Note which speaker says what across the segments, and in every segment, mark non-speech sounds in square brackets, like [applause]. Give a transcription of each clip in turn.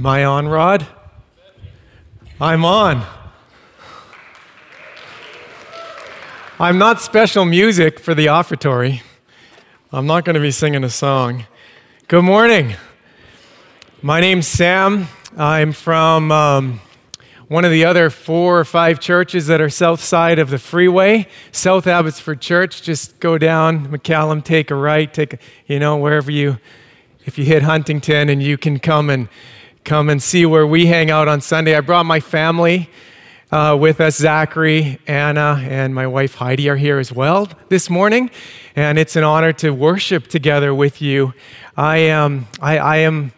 Speaker 1: Am I on, Rod? I'm on. I'm not special music for the offertory. I'm not going to be singing a song. Good morning. My name's Sam. I'm from um, one of the other four or five churches that are south side of the freeway, South Abbotsford Church. Just go down McCallum, take a right, take a, you know wherever you, if you hit Huntington, and you can come and come and see where we hang out on Sunday. I brought my family. Uh, with us, Zachary, Anna, and my wife Heidi are here as well this morning, and it's an honor to worship together with you. I am, I, I am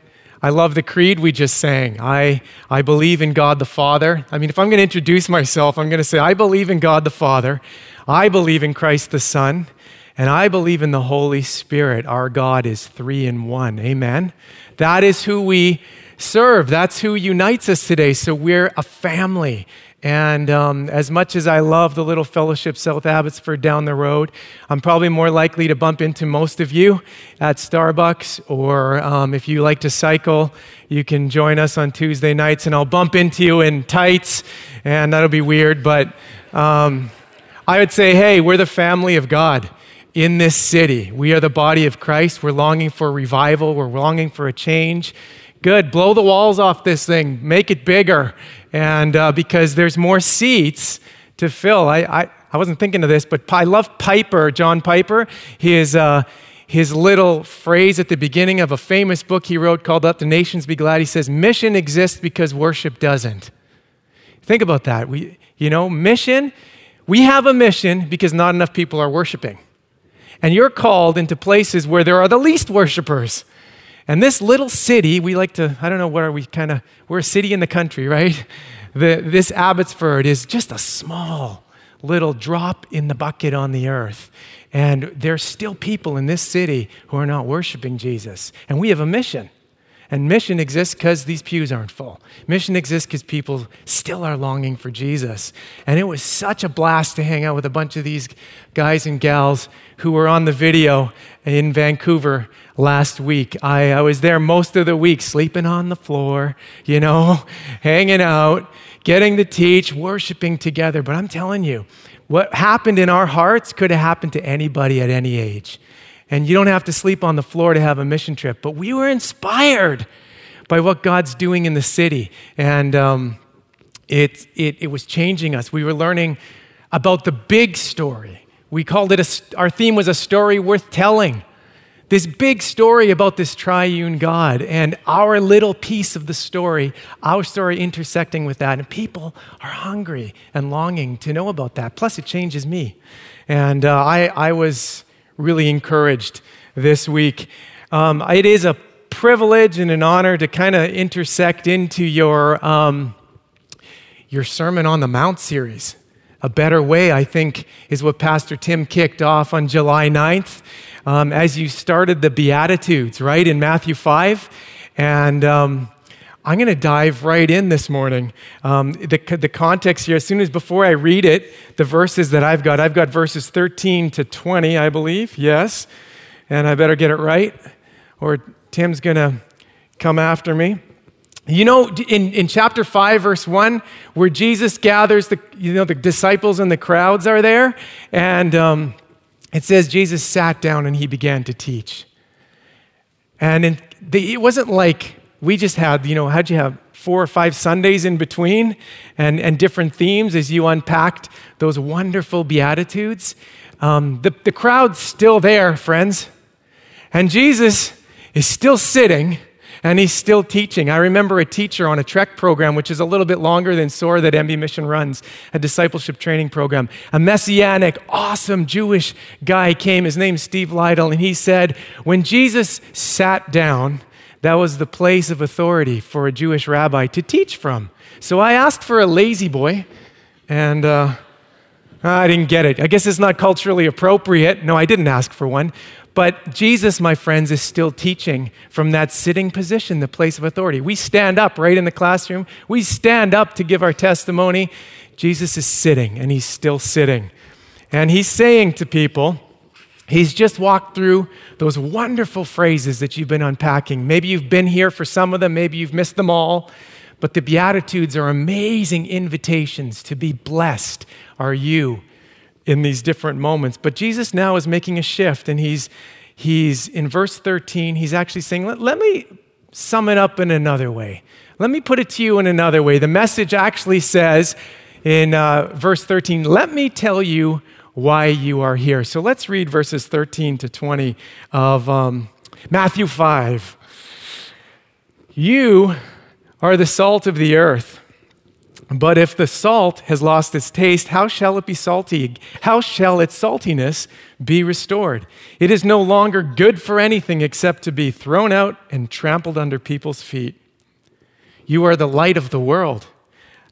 Speaker 1: I love the creed we just sang. I, I believe in God the Father. I mean, if I'm going to introduce myself, I'm going to say, I believe in God the Father. I believe in Christ the Son. And I believe in the Holy Spirit. Our God is three in one. Amen. That is who we serve. That's who unites us today. So we're a family. And um, as much as I love the little fellowship South Abbotsford down the road, I'm probably more likely to bump into most of you at Starbucks, or um, if you like to cycle, you can join us on Tuesday nights, and I'll bump into you in tights, and that'll be weird. But um, I would say, hey, we're the family of God in this city. We are the body of Christ. We're longing for revival, we're longing for a change. Good, blow the walls off this thing, make it bigger and uh, because there's more seats to fill. I, I, I, wasn't thinking of this, but I love Piper, John Piper. His, uh, his little phrase at the beginning of a famous book he wrote called Let the Nations Be Glad. He says, Mission exists because worship doesn't. Think about that. We, you know, mission, we have a mission because not enough people are worshiping. And you're called into places where there are the least worshipers. And this little city, we like to, I don't know, where we kind of, we're a city in the country, right? The, this Abbotsford is just a small little drop in the bucket on the earth. And there's still people in this city who are not worshiping Jesus. And we have a mission. And mission exists because these pews aren't full. Mission exists because people still are longing for Jesus. And it was such a blast to hang out with a bunch of these guys and gals who were on the video in Vancouver last week. I, I was there most of the week, sleeping on the floor, you know, [laughs] hanging out, getting to teach, worshiping together. But I'm telling you, what happened in our hearts could have happened to anybody at any age. And you don't have to sleep on the floor to have a mission trip. But we were inspired by what God's doing in the city. And um, it, it, it was changing us. We were learning about the big story. We called it, a, our theme was a story worth telling. This big story about this triune God and our little piece of the story, our story intersecting with that. And people are hungry and longing to know about that. Plus, it changes me. And uh, I, I was really encouraged this week. Um, it is a privilege and an honor to kind of intersect into your, um, your Sermon on the Mount series. A better way, I think, is what Pastor Tim kicked off on July 9th um, as you started the Beatitudes, right, in Matthew 5. And um, I'm going to dive right in this morning. Um, the, the context here, as soon as before I read it, the verses that I've got, I've got verses 13 to 20, I believe, yes. And I better get it right, or Tim's going to come after me. You know, in, in chapter 5, verse 1, where Jesus gathers the, you know, the disciples and the crowds are there, and um, it says Jesus sat down and he began to teach. And the, it wasn't like we just had, you know, how'd you have four or five Sundays in between and, and different themes as you unpacked those wonderful Beatitudes? Um, the, the crowd's still there, friends. And Jesus is still sitting and he's still teaching. I remember a teacher on a Trek program, which is a little bit longer than SOAR that MB Mission runs, a discipleship training program. A messianic, awesome Jewish guy came. His name's Steve Lytle, and he said, When Jesus sat down, that was the place of authority for a Jewish rabbi to teach from. So I asked for a La-Z-Boy, and uh, I didn't get it. I guess it's not culturally appropriate. No, I didn't ask for one. But Jesus, my friends, is still teaching from that sitting position, the place of authority. We stand up right in the classroom, we stand up to give our testimony. Jesus is sitting, and he's still sitting. And he's saying to people, He's just walked through those wonderful phrases that you've been unpacking. Maybe you've been here for some of them, maybe you've missed them all, but the Beatitudes are amazing invitations to be blessed, are you, in these different moments. But Jesus now is making a shift, and he's, he's in verse 13, he's actually saying, let, let me sum it up in another way. Let me put it to you in another way. The message actually says in uh, verse 13, let me tell you why you are here. So let's read verses 13 to 20 of um, Matthew 5. You are the salt of the earth. But if the salt has lost its taste, how shall it be salty? How shall its saltiness be restored? It is no longer good for anything except to be thrown out and trampled under people's feet. You are the light of the world.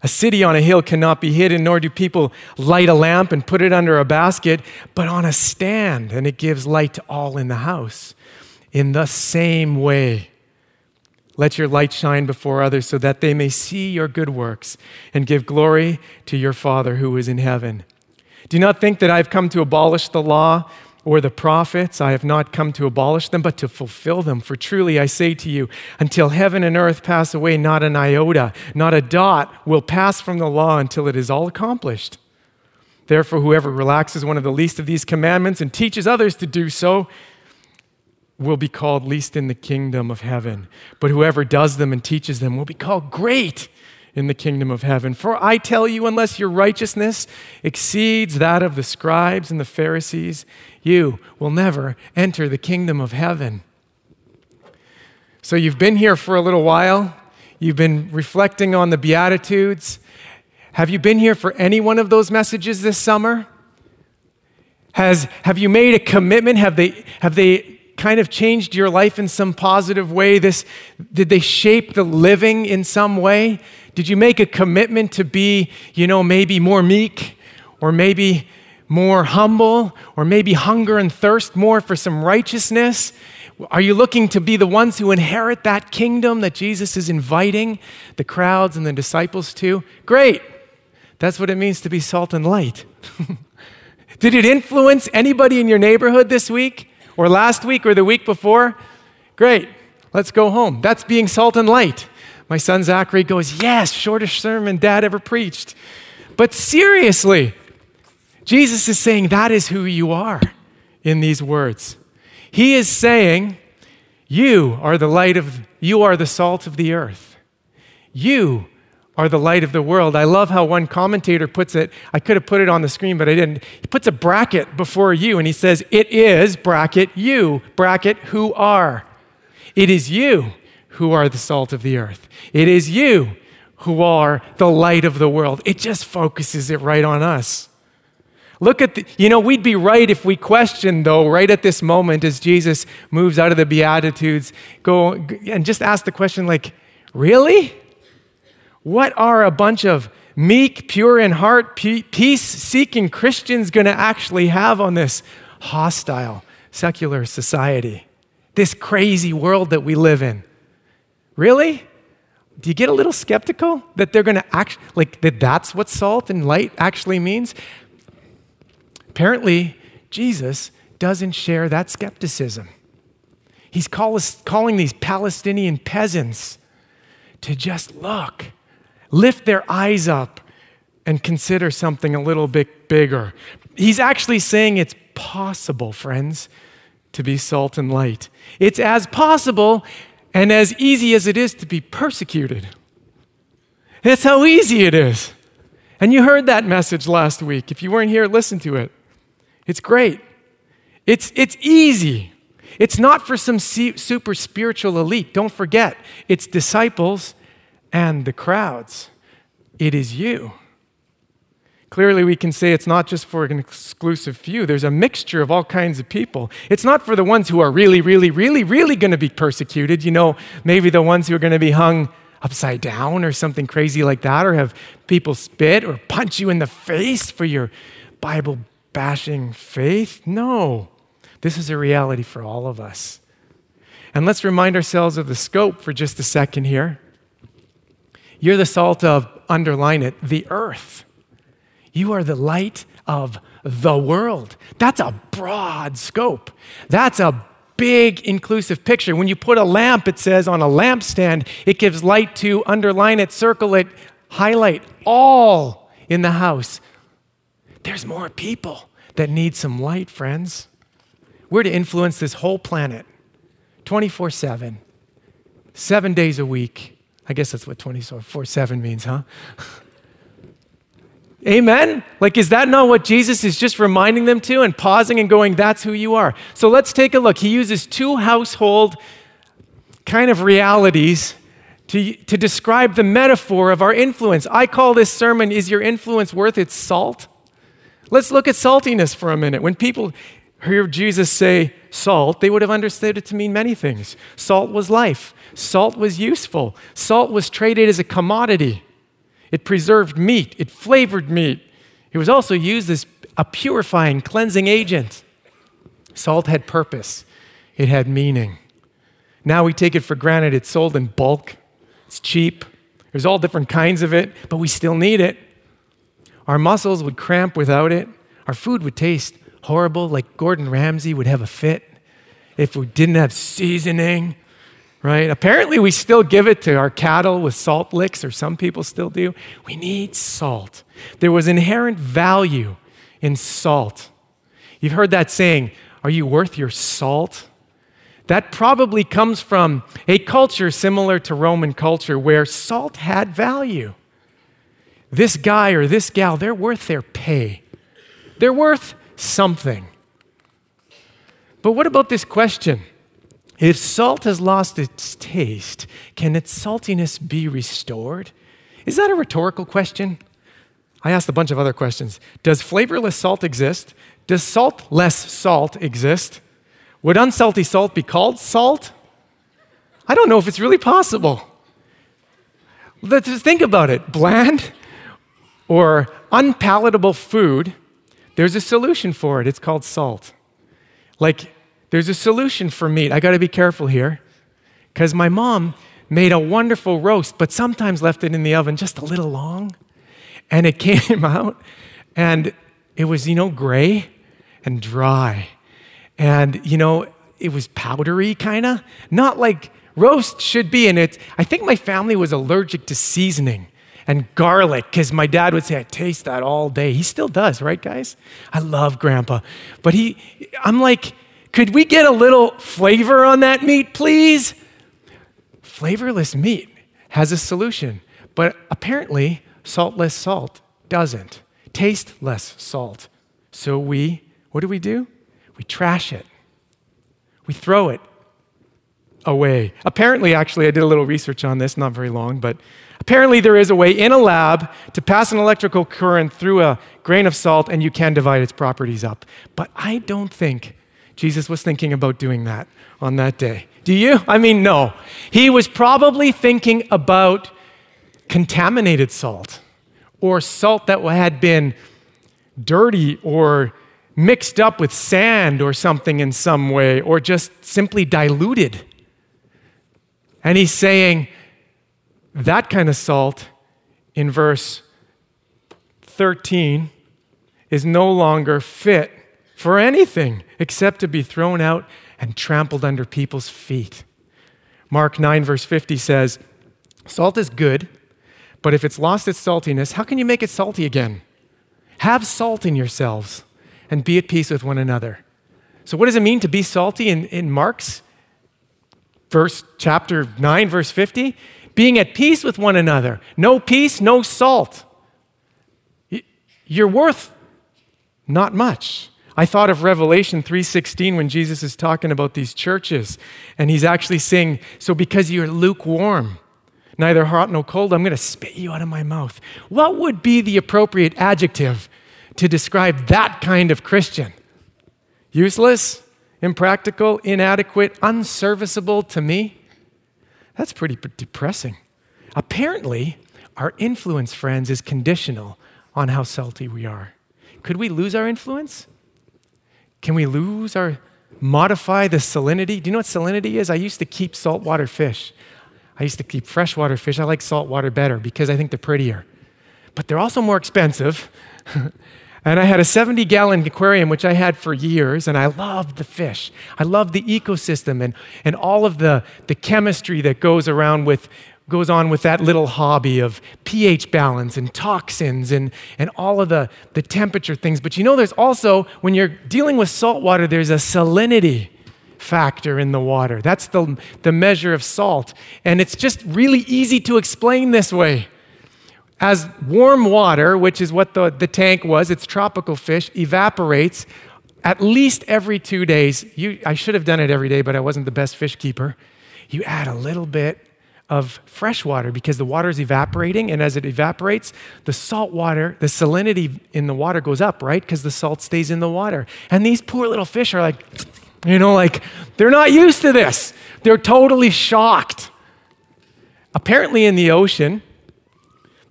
Speaker 1: A city on a hill cannot be hidden, nor do people light a lamp and put it under a basket, but on a stand, and it gives light to all in the house. In the same way, let your light shine before others so that they may see your good works and give glory to your Father who is in heaven. Do not think that I've come to abolish the law or the prophets. I have not come to abolish them, but to fulfill them. For truly I say to you, until heaven and earth pass away, not an iota, not a dot will pass from the law until it is all accomplished. Therefore, whoever relaxes one of the least of these commandments and teaches others to do so will be called least in the kingdom of heaven. But whoever does them and teaches them will be called great in the kingdom of heaven. For I tell you, unless your righteousness exceeds that of the scribes and the Pharisees, you will never enter the kingdom of heaven. So you've been here for a little while. You've been reflecting on the Beatitudes. Have you been here for any one of those messages this summer? Has, have you made a commitment? Have they, have they kind of changed your life in some positive way? This, did they shape the living in some way? Did you make a commitment to be, you know, maybe more meek or maybe more humble or maybe hunger and thirst more for some righteousness? Are you looking to be the ones who inherit that kingdom that Jesus is inviting the crowds and the disciples to? Great. That's what it means to be salt and light. [laughs] Did it influence anybody in your neighborhood this week or last week or the week before? Great. Let's go home. That's being salt and light. My son Zachary goes, Yes, shortest sermon dad ever preached. But seriously, Jesus is saying that is who you are in these words. He is saying, You are the light of, you are the salt of the earth. You are the light of the world. I love how one commentator puts it. I could have put it on the screen, but I didn't. He puts a bracket before you and he says, It is, bracket, you, bracket, who are. It is you who are the salt of the earth. It is you who are the light of the world. It just focuses it right on us. Look at the, you know, we'd be right if we questioned, though, right at this moment as Jesus moves out of the Beatitudes, go and just ask the question, like, really? What are a bunch of meek, pure in heart, peace seeking Christians going to actually have on this hostile, secular society? This crazy world that we live in? Really? Do you get a little skeptical that they're going to act like that that's what salt and light actually means? Apparently, Jesus doesn't share that skepticism. He's call us, calling these Palestinian peasants to just look, lift their eyes up, and consider something a little bit bigger. He's actually saying it's possible, friends, to be salt and light. It's as possible and as easy as it is to be persecuted. That's how easy it is. And you heard that message last week. If you weren't here, listen to it. It's great. It's, it's easy. It's not for some super spiritual elite. Don't forget, it's disciples and the crowds. It is you. Clearly, we can say it's not just for an exclusive few. There's a mixture of all kinds of people. It's not for the ones who are really, really, really, really going to be persecuted. You know, maybe the ones who are going to be hung upside down or something crazy like that, or have people spit or punch you in the face for your Bible bashing faith. No, this is a reality for all of us. And let's remind ourselves of the scope for just a second here. You're the salt of, underline it, the earth. You are the light of the world. That's a broad scope. That's a big inclusive picture. When you put a lamp, it says on a lampstand, it gives light to underline it, circle it, highlight all in the house. There's more people that need some light, friends. We're to influence this whole planet 24 7, seven days a week. I guess that's what 24 7 means, huh? [laughs] Amen? Like, is that not what Jesus is just reminding them to and pausing and going, that's who you are? So let's take a look. He uses two household kind of realities to, to describe the metaphor of our influence. I call this sermon, Is Your Influence Worth Its Salt? Let's look at saltiness for a minute. When people hear Jesus say salt, they would have understood it to mean many things. Salt was life, salt was useful, salt was traded as a commodity. It preserved meat, it flavored meat. It was also used as a purifying, cleansing agent. Salt had purpose, it had meaning. Now we take it for granted it's sold in bulk, it's cheap, there's all different kinds of it, but we still need it. Our muscles would cramp without it, our food would taste horrible, like Gordon Ramsay would have a fit if we didn't have seasoning right? Apparently, we still give it to our cattle with salt licks, or some people still do. We need salt. There was inherent value in salt. You've heard that saying, Are you worth your salt? That probably comes from a culture similar to Roman culture where salt had value. This guy or this gal, they're worth their pay, they're worth something. But what about this question? If salt has lost its taste, can its saltiness be restored? Is that a rhetorical question? I asked a bunch of other questions. Does flavorless salt exist? Does saltless salt exist? Would unsalty salt be called salt? I don't know if it's really possible. Let's just think about it. Bland or unpalatable food, there's a solution for it. It's called salt. Like there's a solution for meat. I got to be careful here because my mom made a wonderful roast, but sometimes left it in the oven just a little long. And it [laughs] came out and it was, you know, gray and dry. And, you know, it was powdery kind of, not like roast should be. And it, I think my family was allergic to seasoning and garlic because my dad would say, I taste that all day. He still does, right, guys? I love grandpa. But he, I'm like, could we get a little flavor on that meat, please? Flavorless meat has a solution, but apparently, saltless salt doesn't. Taste less salt. So we, what do we do? We trash it. We throw it away. Apparently, actually, I did a little research on this, not very long, but apparently there is a way in a lab to pass an electrical current through a grain of salt and you can divide its properties up. But I don't think Jesus was thinking about doing that on that day. Do you? I mean, no. He was probably thinking about contaminated salt or salt that had been dirty or mixed up with sand or something in some way or just simply diluted. And he's saying that kind of salt in verse 13 is no longer fit for anything except to be thrown out and trampled under people's feet. Mark 9, verse 50 says, Salt is good, but if it's lost its saltiness, how can you make it salty again? Have salt in yourselves and be at peace with one another. So, what does it mean to be salty in, in Mark's verse, chapter 9, verse 50? Being at peace with one another. No peace, no salt. You're worth not much. I thought of Revelation 3:16 when Jesus is talking about these churches and he's actually saying, "So because you're lukewarm, neither hot nor cold, I'm going to spit you out of my mouth." What would be the appropriate adjective to describe that kind of Christian? Useless, impractical, inadequate, unserviceable to me? That's pretty depressing. Apparently, our influence, friends, is conditional on how salty we are. Could we lose our influence? Can we lose our, modify the salinity? Do you know what salinity is? I used to keep saltwater fish. I used to keep freshwater fish. I like saltwater better because I think they're prettier. But they're also more expensive. [laughs] And I had a 70 gallon aquarium, which I had for years, and I loved the fish. I loved the ecosystem and, and all of the, the chemistry that goes around with, goes on with that little hobby of pH balance and toxins and, and all of the, the temperature things. But you know, there's also, when you're dealing with salt water, there's a salinity factor in the water. That's the, the measure of salt. And it's just really easy to explain this way as warm water, which is what the, the tank was, it's tropical fish, evaporates at least every two days. You, I should have done it every day, but I wasn't the best fish keeper. You add a little bit of fresh water because the water is evaporating, and as it evaporates, the salt water, the salinity in the water goes up, right? Because the salt stays in the water. And these poor little fish are like, you know, like they're not used to this. They're totally shocked. Apparently, in the ocean,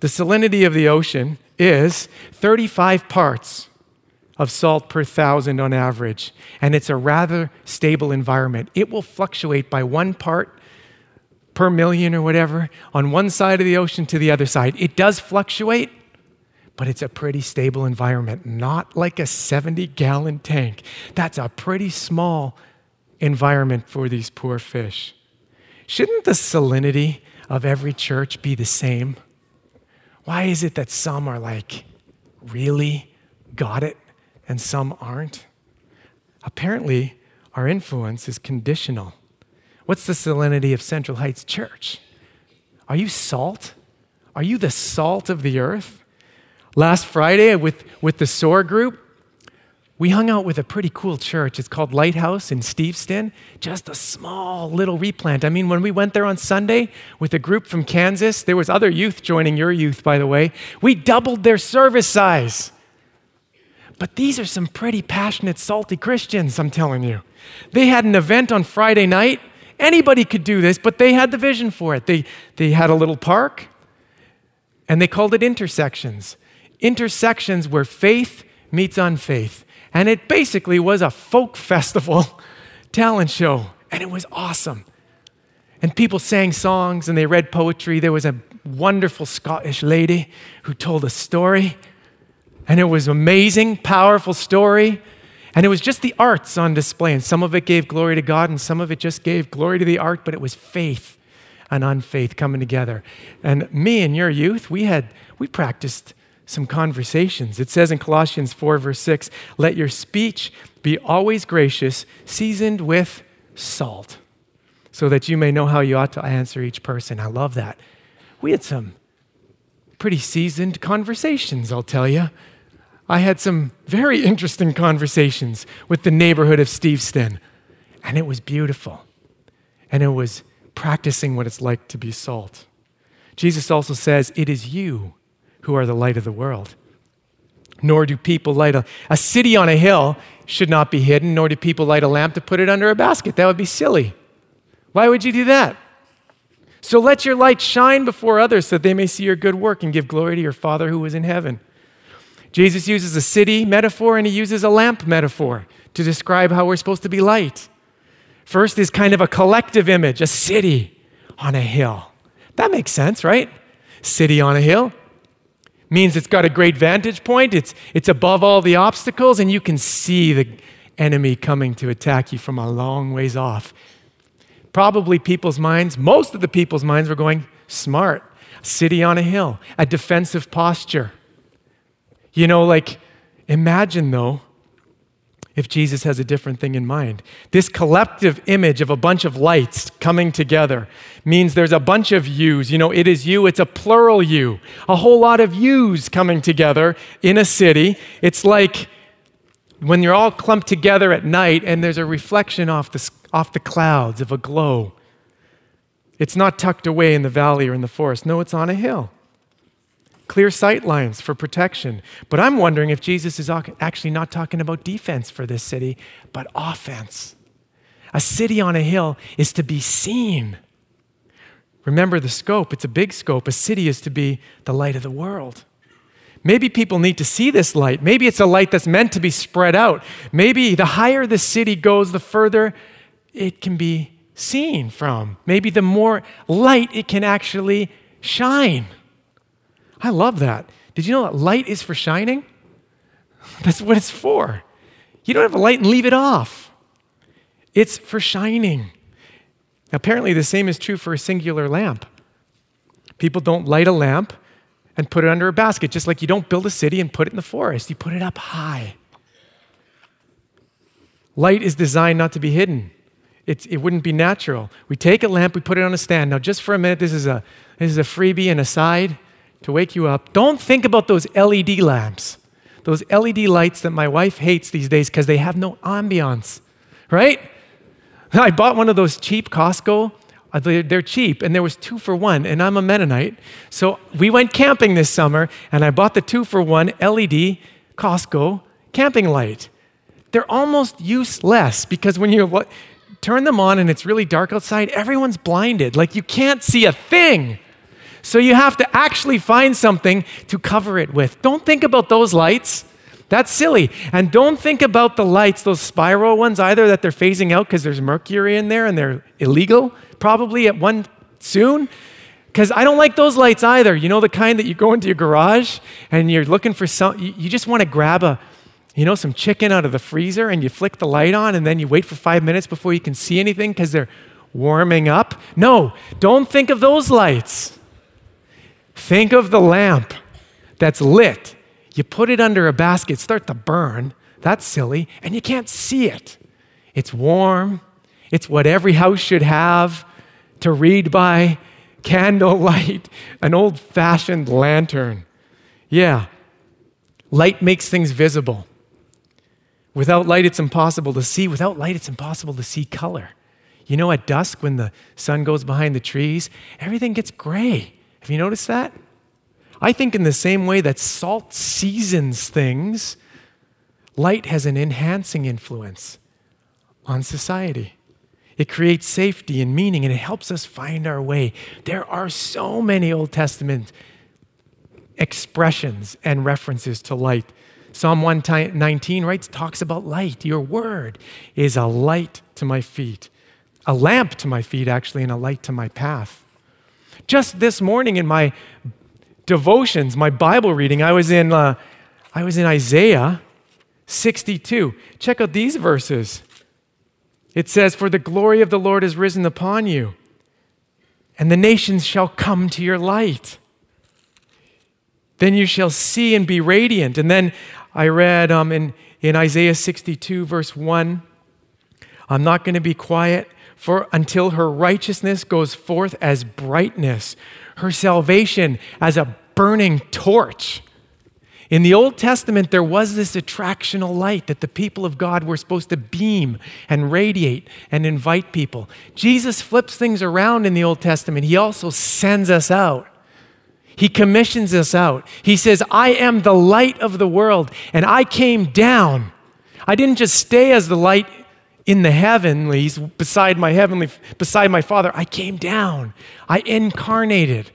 Speaker 1: the salinity of the ocean is 35 parts of salt per thousand on average, and it's a rather stable environment. It will fluctuate by one part per million or whatever on one side of the ocean to the other side. It does fluctuate, but it's a pretty stable environment, not like a 70 gallon tank. That's a pretty small environment for these poor fish. Shouldn't the salinity of every church be the same? Why is it that some are like, really got it, and some aren't? Apparently, our influence is conditional. What's the salinity of Central Heights Church? Are you salt? Are you the salt of the earth? Last Friday with, with the SOAR group, we hung out with a pretty cool church. It's called Lighthouse in Steveston, just a small little replant. I mean, when we went there on Sunday with a group from Kansas, there was other youth joining your youth, by the way. We doubled their service size. But these are some pretty passionate, salty Christians, I'm telling you. They had an event on Friday night. Anybody could do this, but they had the vision for it. They, they had a little park, and they called it intersections. Intersections where faith meets unfaith and it basically was a folk [laughs] festival talent show. And it was awesome. And people sang songs and they read poetry. There was a wonderful Scottish lady who told a story. And it was amazing, powerful story. And it was just the arts on display. And some of it gave glory to God, and some of it just gave glory to the art, but it was faith and unfaith coming together. And me and your youth, we had we practiced some conversations. It says in Colossians 4, verse 6, let your speech be always gracious, seasoned with salt, so that you may know how you ought to answer each person. I love that. We had some pretty seasoned conversations, I'll tell you. I had some very interesting conversations with the neighborhood of Steveston, and it was beautiful. And it was practicing what it's like to be salt. Jesus also says, It is you who are the light of the world. Nor do people light a, a city on a hill should not be hidden, nor do people light a lamp to put it under a basket. That would be silly. Why would you do that? So let your light shine before others so that they may see your good work and give glory to your Father who is in heaven. Jesus uses a city metaphor and he uses a lamp metaphor to describe how we're supposed to be light. First is kind of a collective image, a city on a hill. That makes sense, right? City on a hill means it's got a great vantage point, it's, it's above all the obstacles, and you can see the enemy coming to attack you from a long ways off. Probably people's minds, most of the people's minds were going, smart, city on a hill, a defensive posture. You know, like, imagine though, if Jesus has a different thing in mind. This collective image of a bunch of lights coming together means there's a bunch of yous. You know, it is you, it's a plural you. A whole lot of yous coming together in a city. It's like when you're all clumped together at night and there's a reflection off the, off the clouds of a glow. It's not tucked away in the valley or in the forest. No, it's on a hill clear sight lines for protection. But I'm wondering if Jesus is actually not talking about defense for this city, but offense. A city on a hill is to be seen. Remember the scope, it's a big scope. A city is to be the light of the world. Maybe people need to see this light. Maybe it's a light that's meant to be spread out. Maybe the higher the city goes, the further it can be seen from. Maybe the more light it can actually shine. I love that. Did you know that light is for shining? That's what it's for. You don't have a light and leave it off. It's for shining. Apparently, the same is true for a singular lamp. People don't light a lamp and put it under a basket, just like you don't build a city and put it in the forest. You put it up high. Light is designed not to be hidden. It's, it wouldn't be natural. We take a lamp, we put it on a stand. Now, just for a minute, this is a, this is a freebie and aside to wake you up. Don't think about those LED lamps, those LED lights that my wife hates these days because they have no ambiance, right? [laughs] I bought one of those cheap Costco. Uh, they're cheap, and there was two for one, and I'm a Mennonite. So we went camping this summer, and I bought the two for one LED Costco camping light. They're almost useless because when you turn them on and it's really dark outside, everyone's blinded. Like you can't see a thing. So you have to actually find something to cover it with. Don't think about those lights. That's silly. And don't think about the lights, those spiral ones either, that they're phasing out because there's mercury in there and they're illegal, probably at one soon. Because I don't like those lights either. You know, the kind that you go into your garage and you're looking for some, you just want to grab a, you know, some chicken out of the freezer and you flick the light on and then you wait for five minutes before you can see anything because they're warming up. No, don't think of those lights. Think of the lamp that's lit. You put it under a basket, start to burn. That's silly. And you can't see it. It's warm. It's what every house should have to read by [laughs] candlelight, an old fashioned lantern. Yeah, light makes things visible. Without light, it's impossible to see. Without light, it's impossible to see color. You know, at dusk, when the sun goes behind the trees, everything gets gray. Have you noticed that? I think, in the same way that salt seasons things, light has an enhancing influence on society. It creates safety and meaning, and it helps us find our way. There are so many Old Testament expressions and references to light. Psalm 119 writes, talks about light. Your word is a light to my feet, a lamp to my feet, actually, and a light to my path. Just this morning in my devotions, my Bible reading, I was in, uh, I was in Isaiah 62. Check out these verses. It says, For the glory of the Lord is risen upon you, and the nations shall come to your light. Then you shall see and be radiant. And then I read um, in, in Isaiah 62, verse 1, I'm not going to be quiet for until her righteousness goes forth as brightness, her salvation as a burning torch. In the Old Testament, there was this attractional light that the people of God were supposed to beam and radiate and invite people. Jesus flips things around in the Old Testament. He also sends us out. He commissions us out. He says, I am the light of the world, and I came down. I didn't just stay as the light in the heavenlies beside my heavenly beside my father i came down. I incarnated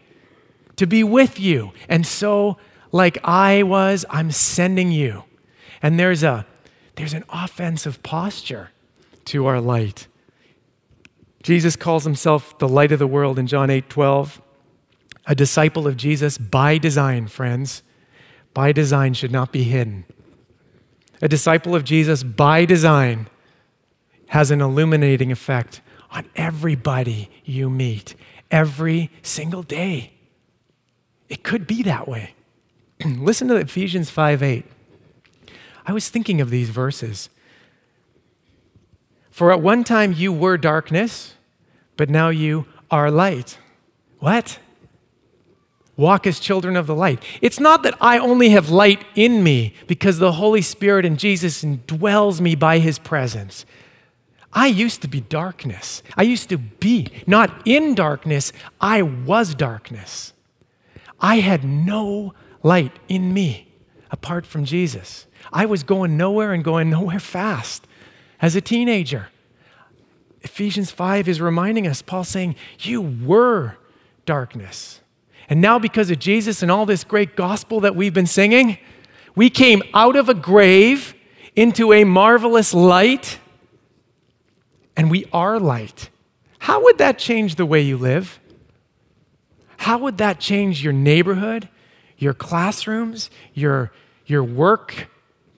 Speaker 1: to be with you. And so like i was i'm sending you. And there's a there's an offensive posture to our light. Jesus calls himself the light of the world in john 8 12 a disciple of jesus by design friends by design should not be hidden. A disciple of jesus by design has an illuminating effect on everybody you meet every single day. It could be that way. [clears throat] Listen to Ephesians 5 8. I was thinking of these verses. For at one time you were darkness, but now you are light. What? Walk as children of the light. It's not that I only have light in me because the Holy Spirit and Jesus indwells me by his presence. I used to be darkness. I used to be not in darkness, I was darkness. I had no light in me apart from Jesus. I was going nowhere and going nowhere fast as a teenager. Ephesians 5 is reminding us, Paul saying, You were darkness. And now, because of Jesus and all this great gospel that we've been singing, we came out of a grave into a marvelous light and we are light. How would that change the way you live? How would that change your neighborhood, your classrooms, your, your work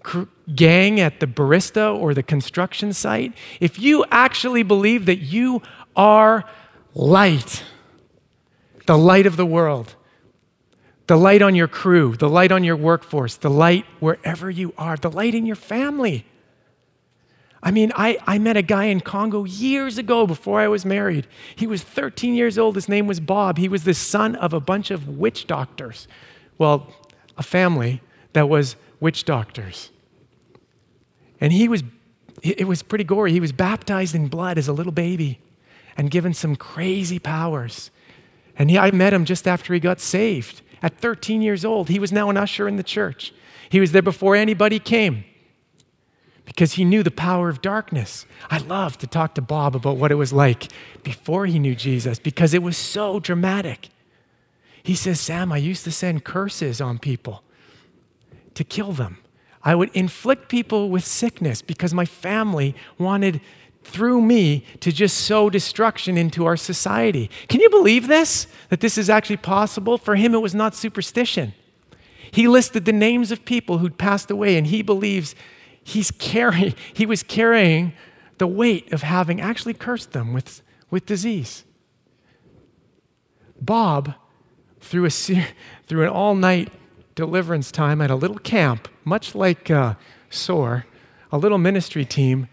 Speaker 1: cr- gang at the barista or the construction site, if you actually believe that you are light, the light of the world, the light on your crew, the light on your workforce, the light wherever you are, the light in your family. I mean, I, I met a guy in Congo years ago before I was married. He was 13 years old. His name was Bob. He was the son of a bunch of witch doctors. Well, a family that was witch doctors. And he was, it was pretty gory. He was baptized in blood as a little baby and given some crazy powers. And he, I met him just after he got saved. At 13 years old, he was now an usher in the church. He was there before anybody came because he knew the power of darkness. I love to talk to Bob about what it was like before he knew Jesus because it was so dramatic. He says, Sam, I used to send curses on people to kill them. I would inflict people with sickness because my family wanted, through me, to just sow destruction into our society. Can you believe this? That this is actually possible? For him, it was not superstition. He listed the names of people who'd passed away, and he believes he's carrying, he was carrying the weight of having actually cursed them with, with disease. Bob, through, a, [laughs] through an all night deliverance time at a little camp, much like uh, SOAR, a little ministry team,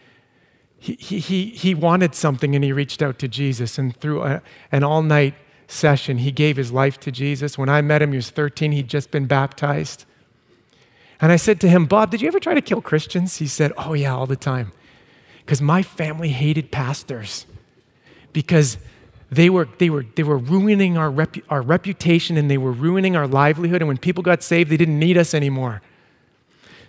Speaker 1: he, he, he wanted something and he reached out to Jesus. And through a, an all night session, he gave his life to Jesus. When I met him, he was 13, he'd just been baptized. And I said to him, Bob, did you ever try to kill Christians? He said, Oh, yeah, all the time. Because my family hated pastors. Because they were, they were, they were ruining our, repu- our reputation and they were ruining our livelihood. And when people got saved, they didn't need us anymore.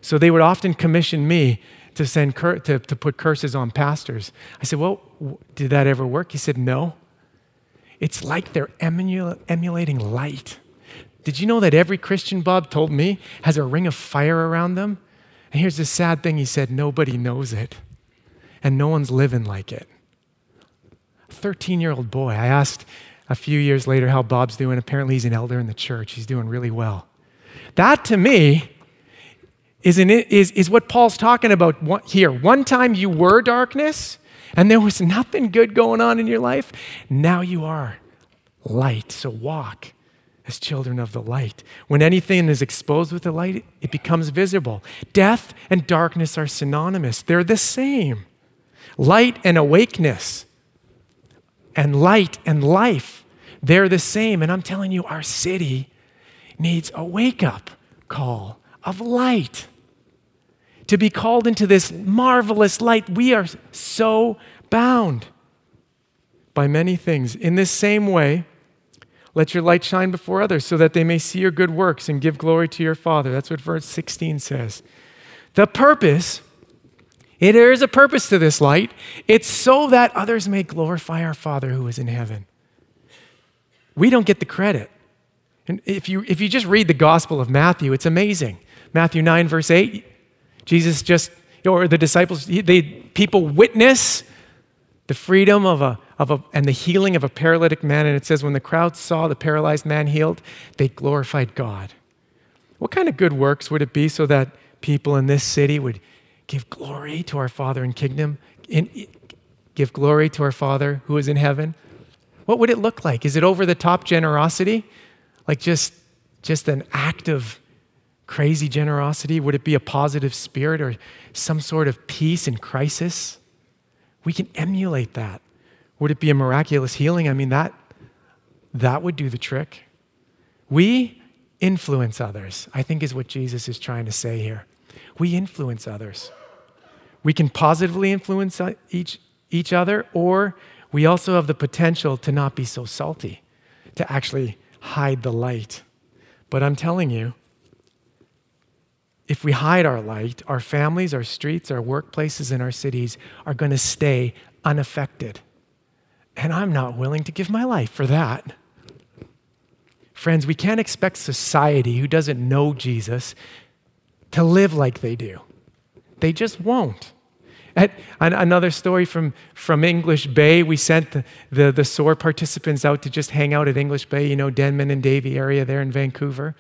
Speaker 1: So they would often commission me to, send cur- to, to put curses on pastors. I said, Well, w- did that ever work? He said, No. It's like they're emul- emulating light. Did you know that every Christian, Bob told me, has a ring of fire around them? And here's the sad thing he said, Nobody knows it, and no one's living like it. 13 year old boy. I asked a few years later how Bob's doing. Apparently, he's an elder in the church. He's doing really well. That to me is, an, is, is what Paul's talking about here. One time you were darkness and there was nothing good going on in your life. Now you are light. So walk as children of the light. When anything is exposed with the light, it becomes visible. Death and darkness are synonymous, they're the same. Light and awakeness and light and life, they're the same. And I'm telling you, our city needs a wake up call of light. To be called into this marvelous light, we are so bound by many things. In this same way, let your light shine before others so that they may see your good works and give glory to your Father. That's what verse 16 says. The purpose there is a purpose to this light. It's so that others may glorify our Father who is in heaven. We don't get the credit. And if you, if you just read the Gospel of Matthew, it's amazing. Matthew 9, verse 8, Jesus just, or the disciples, they, people witness the freedom of a, of a, and the healing of a paralytic man. And it says, when the crowd saw the paralyzed man healed, they glorified God. What kind of good works would it be so that people in this city would give glory to our Father in kingdom, in, give glory to our Father who is in heaven? What would it look like? Is it over the top generosity? Like just, just an act of crazy generosity? Would it be a positive spirit or some sort of peace in crisis? We can emulate that. Would it be a miraculous healing? I mean, that, that would do the trick. We influence others, I think is what Jesus is trying to say here we influence others. We can positively influence uh, each, each other, or we also have the potential to not be so salty, to actually hide the light. But I'm telling you, if we hide our light, our families, our streets, our workplaces, and our cities are going to stay unaffected. And I'm not willing to give my life for that. Friends, we can't expect society who doesn't know Jesus to live like they do. They just won't. At, another story from, from English Bay, we sent the, the, the SOAR participants out to just hang out at English Bay, you know, Denman and Davie area there in Vancouver.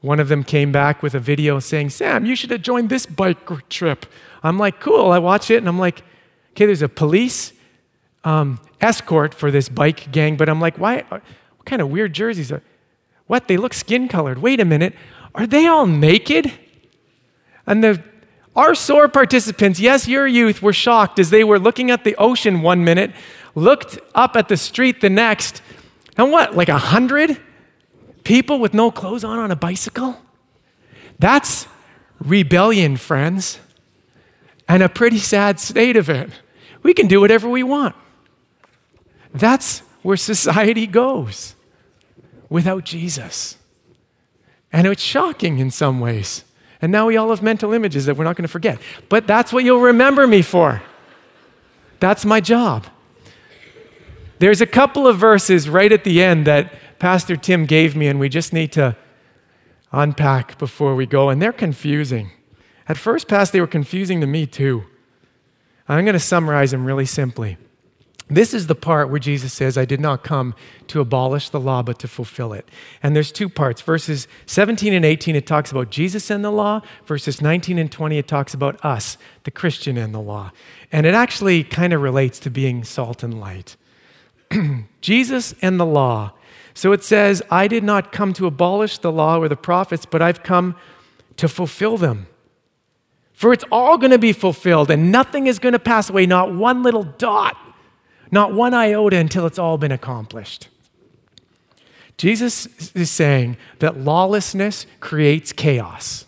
Speaker 1: One of them came back with a video saying, Sam, you should have joined this bike trip. I'm like, cool. I watch it and I'm like, okay, there's a police um, escort for this bike gang, but I'm like, why? What kind of weird jerseys are? What? They look skin colored. Wait a minute. Are they all naked? And the our SOAR participants, yes, your youth, were shocked as they were looking at the ocean one minute, looked up at the street the next, and what, like a hundred people with no clothes on on a bicycle? That's rebellion, friends, and a pretty sad state of it. We can do whatever we want. That's where society goes without Jesus. And it's shocking in some ways. And now we all have mental images that we're not going to forget. But that's what you'll remember me for. That's my job. There's a couple of verses right at the end that Pastor Tim gave me, and we just need to unpack before we go. And they're confusing. At first pass, they were confusing to me too. I'm going to summarize them really simply. This is the part where Jesus says, I did not come to abolish the law, but to fulfill it. And there's two parts. Verses 17 and 18, it talks about Jesus and the law. Verses 19 and 20, it talks about us, the Christian and the law. And it actually kind of relates to being salt and light. [clears throat] Jesus and the law. So it says, I did not come to abolish the law or the prophets, but I've come to fulfill them. For it's all going to be fulfilled, and nothing is going to pass away, not one little dot not one iota until it's all been accomplished. Jesus is saying that lawlessness creates chaos.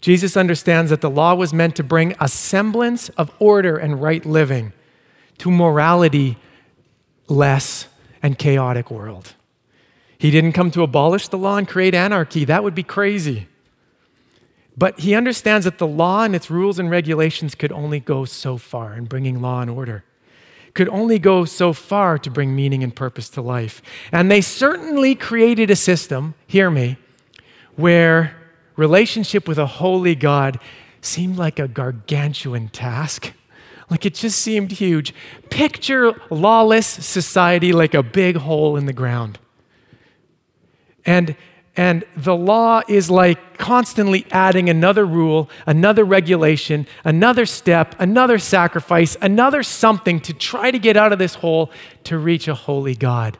Speaker 1: Jesus understands that the law was meant to bring a semblance of order and right living to morality less and chaotic world. He didn't come to abolish the law and create anarchy. That would be crazy. But he understands that the law and its rules and regulations could only go so far in bringing law and order could only go so far to bring meaning and purpose to life. And they certainly created a system, hear me, where relationship with a holy God seemed like a gargantuan task. Like it just seemed huge. Picture lawless society like a big hole in the ground. And and the law is like constantly adding another rule, another regulation, another step, another sacrifice, another something to try to get out of this hole to reach a holy God.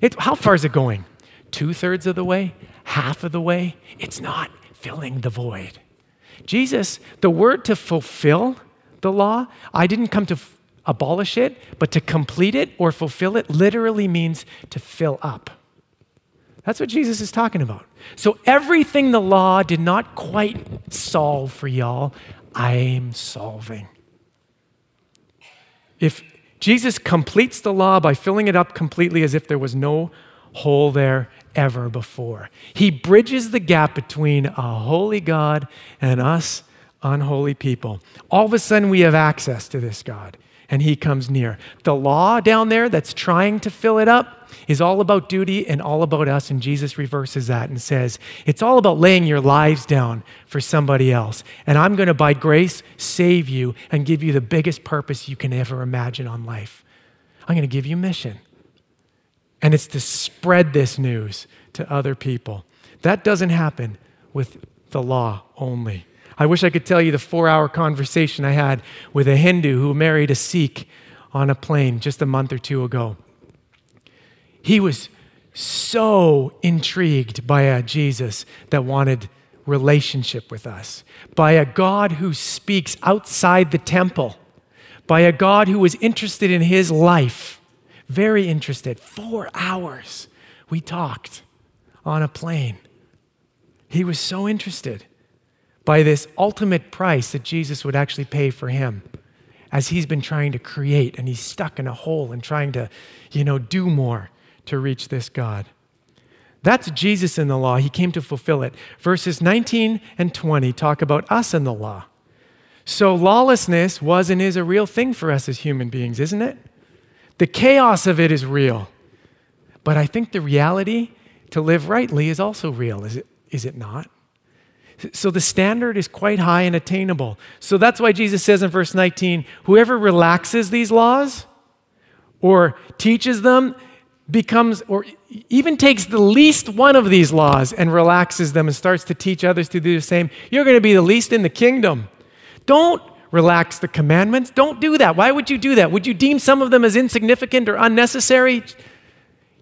Speaker 1: It, how far is it going? Two thirds of the way? Half of the way? It's not filling the void. Jesus, the word to fulfill the law, I didn't come to f- abolish it, but to complete it or fulfill it literally means to fill up. That's what Jesus is talking about. So, everything the law did not quite solve for y'all, I'm solving. If Jesus completes the law by filling it up completely as if there was no hole there ever before, he bridges the gap between a holy God and us unholy people. All of a sudden, we have access to this God and he comes near. The law down there that's trying to fill it up is all about duty and all about us. And Jesus reverses that and says, It's all about laying your lives down for somebody else. And I'm going to, by grace, save you and give you the biggest purpose you can ever imagine on life. I'm going to give you mission. And it's to spread this news to other people. That doesn't happen with the law only. I wish I could tell you the four hour conversation I had with a Hindu who married a Sikh on a plane just a month or two ago. He was so intrigued by a Jesus that wanted relationship with us, by a God who speaks outside the temple, by a God who was interested in his life, very interested. Four hours we talked on a plane. He was so interested by this ultimate price that Jesus would actually pay for him as he's been trying to create and he's stuck in a hole and trying to, you know, do more to reach this God. That's Jesus in the law. He came to fulfill it. Verses 19 and 20 talk about us in the law. So lawlessness was and is a real thing for us as human beings, isn't it? The chaos of it is real. But I think the reality to live rightly is also real, is it, is it not? So the standard is quite high and attainable. So that's why Jesus says in verse 19 whoever relaxes these laws or teaches them becomes or even takes the least one of these laws and relaxes them and starts to teach others to do the same, you're going to be the least in the kingdom. Don't relax the commandments. Don't do that. Why would you do that? Would you deem some of them as insignificant or unnecessary?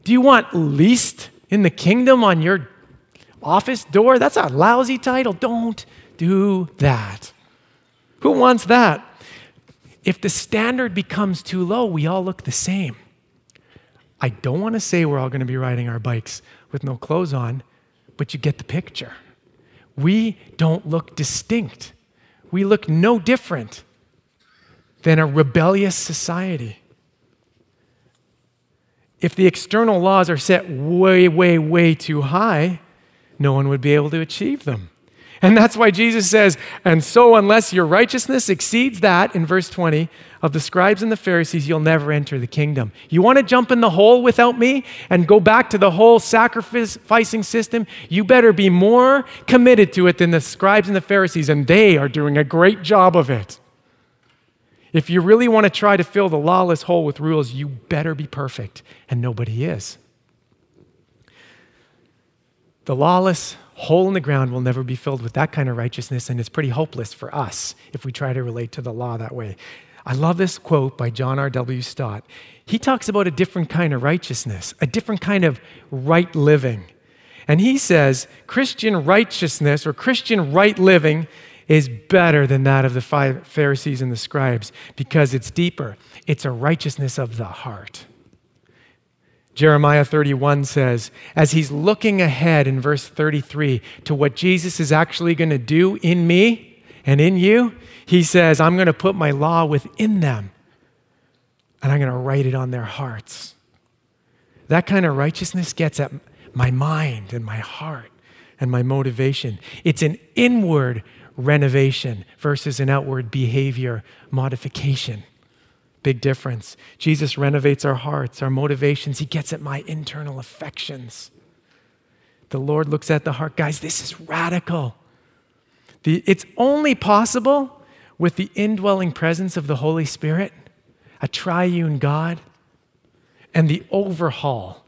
Speaker 1: Do you want least in the kingdom on your office door? That's a lousy title. Don't do that. Who wants that? If the standard becomes too low, we all look the same. I don't want to say we're all going to be riding our bikes with no clothes on, but you get the picture. We don't look distinct. We look no different than a rebellious society. If the external laws are set way, way, way too high, no one would be able to achieve them. And that's why Jesus says, and so unless your righteousness exceeds that, in verse 20, of the scribes and the Pharisees, you'll never enter the kingdom. You want to jump in the hole without me and go back to the whole sacrificing system? You better be more committed to it than the scribes and the Pharisees, and they are doing a great job of it. If you really want to try to fill the lawless hole with rules, you better be perfect, and nobody is. The lawless hole in the ground will never be filled with that kind of righteousness, and it's pretty hopeless for us if we try to relate to the law that way. I love this quote by John R.W. Stott. He talks about a different kind of righteousness, a different kind of right living. And he says Christian righteousness or Christian right living is better than that of the five Pharisees and the scribes because it's deeper. It's a righteousness of the heart. Jeremiah 31 says, as he's looking ahead in verse 33 to what Jesus is actually going to do in me and in you, he says, I'm going to put my law within them and I'm going to write it on their hearts. That kind of righteousness gets at my mind and my heart and my motivation. It's an inward renovation versus an outward behavior modification. Big difference. Jesus renovates our hearts, our motivations. He gets at my internal affections. The Lord looks at the heart. Guys, this is radical. The, it's only possible with the indwelling presence of the Holy Spirit, a triune God, and the overhaul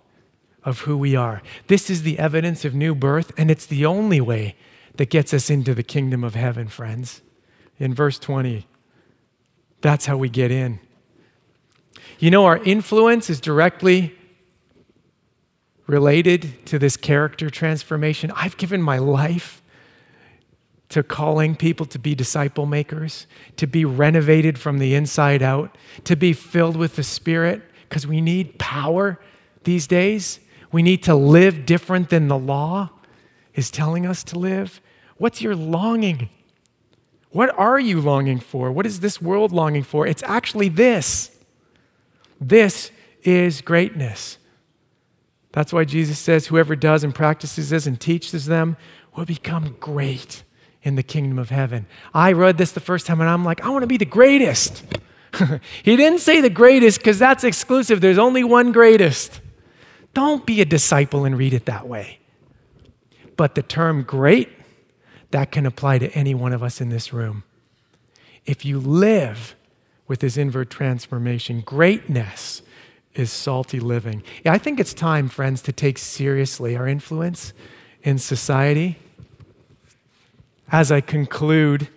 Speaker 1: of who we are. This is the evidence of new birth, and it's the only way that gets us into the kingdom of heaven, friends. In verse 20, that's how we get in. You know, our influence is directly related to this character transformation. I've given my life to calling people to be disciple makers, to be renovated from the inside out, to be filled with the Spirit, because we need power these days. We need to live different than the law is telling us to live. What's your longing? What are you longing for? What is this world longing for? It's actually this this is greatness. That's why Jesus says, Whoever does and practices this and teaches them will become great in the kingdom of heaven. I read this the first time and I'm like, I want to be the greatest. [laughs] he didn't say the greatest because that's exclusive. There's only one greatest. Don't be a disciple and read it that way. But the term great, that can apply to any one of us in this room. If you live with his inward transformation. Greatness is salty living. Yeah, I think it's time, friends, to take seriously our influence in society. As I conclude,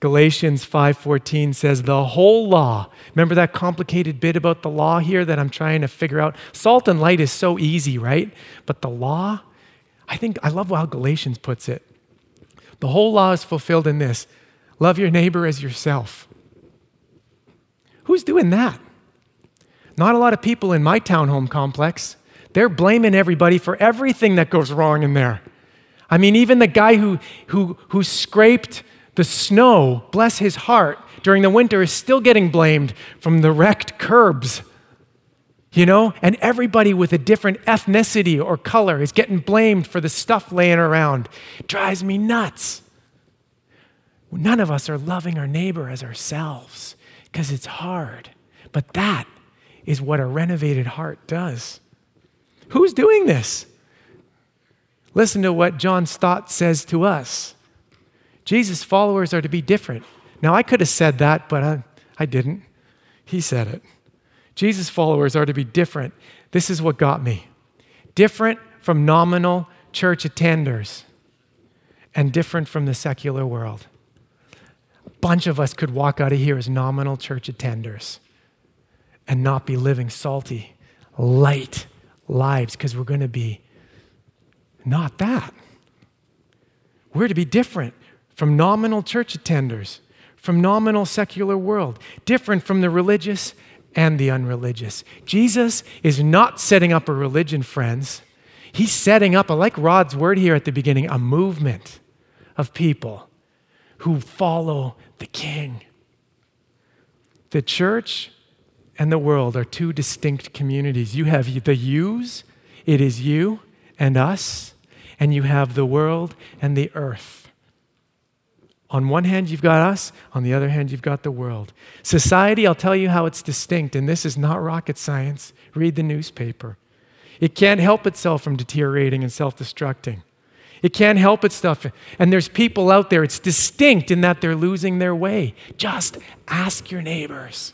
Speaker 1: Galatians 5:14 says the whole law. Remember that complicated bit about the law here that I'm trying to figure out? Salt and light is so easy, right? But the law, I think I love how Galatians puts it. The whole law is fulfilled in this. Love your neighbor as yourself. Who's doing that? Not a lot of people in my townhome complex. They're blaming everybody for everything that goes wrong in there. I mean, even the guy who, who, who scraped the snow, bless his heart, during the winter is still getting blamed from the wrecked curbs. You know? And everybody with a different ethnicity or color is getting blamed for the stuff laying around. It drives me nuts. None of us are loving our neighbor as ourselves because it's hard. But that is what a renovated heart does. Who's doing this? Listen to what John Stott says to us. Jesus' followers are to be different. Now, I could have said that, but I, I didn't. He said it. Jesus followers are to be different. This is what got me different from nominal church attenders and different from the secular world. Bunch of us could walk out of here as nominal church attenders and not be living salty, light lives because we're going to be not that. We're to be different from nominal church attenders, from nominal secular world, different from the religious and the unreligious. Jesus is not setting up a religion, friends. He's setting up, I like Rod's word here at the beginning, a movement of people who follow the King. The church and the world are two distinct communities. You have the yous, it is you and us, and you have the world and the earth. On one hand, you've got us, on the other hand, you've got the world. Society, I'll tell you how it's distinct, and this is not rocket science. Read the newspaper. It can't help itself from deteriorating and self destructing. It can't help itself. And there's people out there, it's distinct in that they're losing their way. Just ask your neighbors.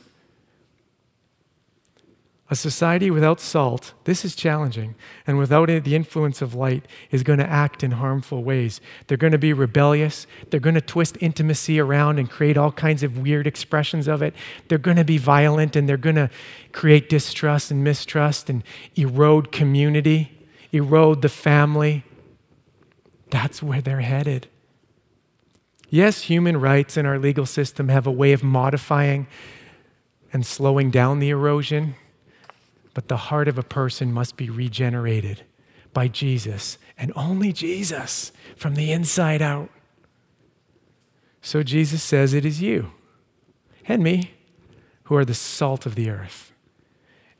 Speaker 1: A society without salt, this is challenging, and without the influence of light, is going to act in harmful ways. They're going to be rebellious. They're going to twist intimacy around and create all kinds of weird expressions of it. They're going to be violent and they're going to create distrust and mistrust and erode community, erode the family. That's where they're headed. Yes, human rights and our legal system have a way of modifying and slowing down the erosion but the heart of a person must be regenerated by Jesus and only Jesus from the inside out. So Jesus says, It is you and me who are the salt of the earth.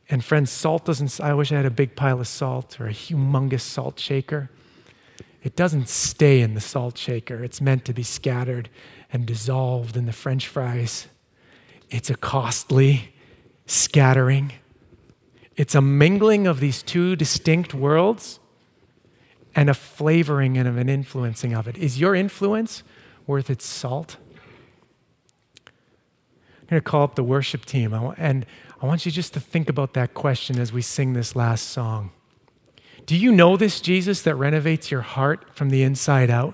Speaker 1: And friends, salt doesn't, I wish I had a big pile of salt or a humongous salt shaker. It doesn't stay in the salt shaker, it's meant to be scattered and dissolved in the french fries. It's a costly scattering it's a mingling of these two distinct worlds and a flavoring and an influencing of it. Is your influence worth its salt? I'm going to call up the worship team, and I want you just to think about that question as we sing this last song. Do you know this Jesus that renovates your heart from the inside out?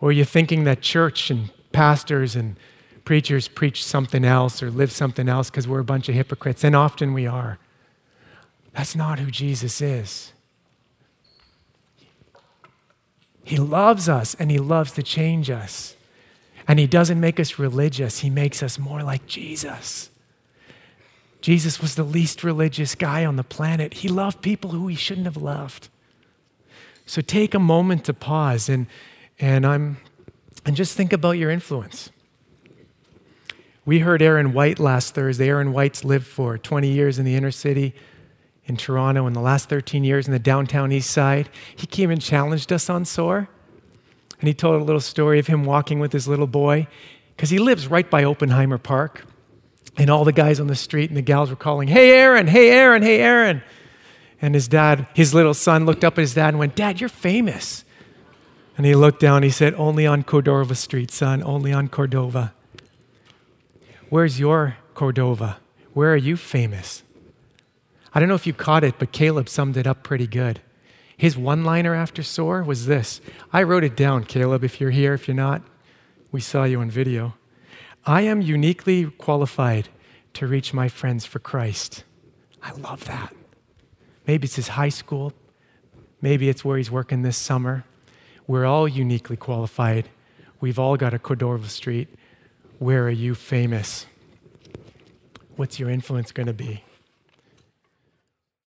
Speaker 1: Or are you thinking that church and pastors and preachers preach something else or live something else because we're a bunch of hypocrites, and often we are. That's not who Jesus is. He loves us and He loves to change us. And He doesn't make us religious, He makes us more like Jesus. Jesus was the least religious guy on the planet. He loved people who he shouldn't have loved. So take a moment to pause and, and, I'm, and just think about your influence. We heard Aaron White last Thursday. Aaron White's lived for 20 years in the inner city in Toronto and the last 13 years in the downtown east side. He came and challenged us on SOAR. And he told a little story of him walking with his little boy because he lives right by Oppenheimer Park. And all the guys on the street and the gals were calling, Hey, Aaron, hey, Aaron, hey, Aaron. And his dad, his little son, looked up at his dad and went, Dad, you're famous. And he looked down, he said, Only on Cordova Street, son, only on Cordova. Where's your Cordova? Where are you famous? I don't know if you caught it, but Caleb summed it up pretty good. His one liner after SOAR was this. I wrote it down, Caleb, if you're here. If you're not, we saw you on video. I am uniquely qualified to reach my friends for Christ. I love that. Maybe it's his high school. Maybe it's where he's working this summer. We're all uniquely qualified. We've all got a Cordova Street where are you famous? What's your influence going to be?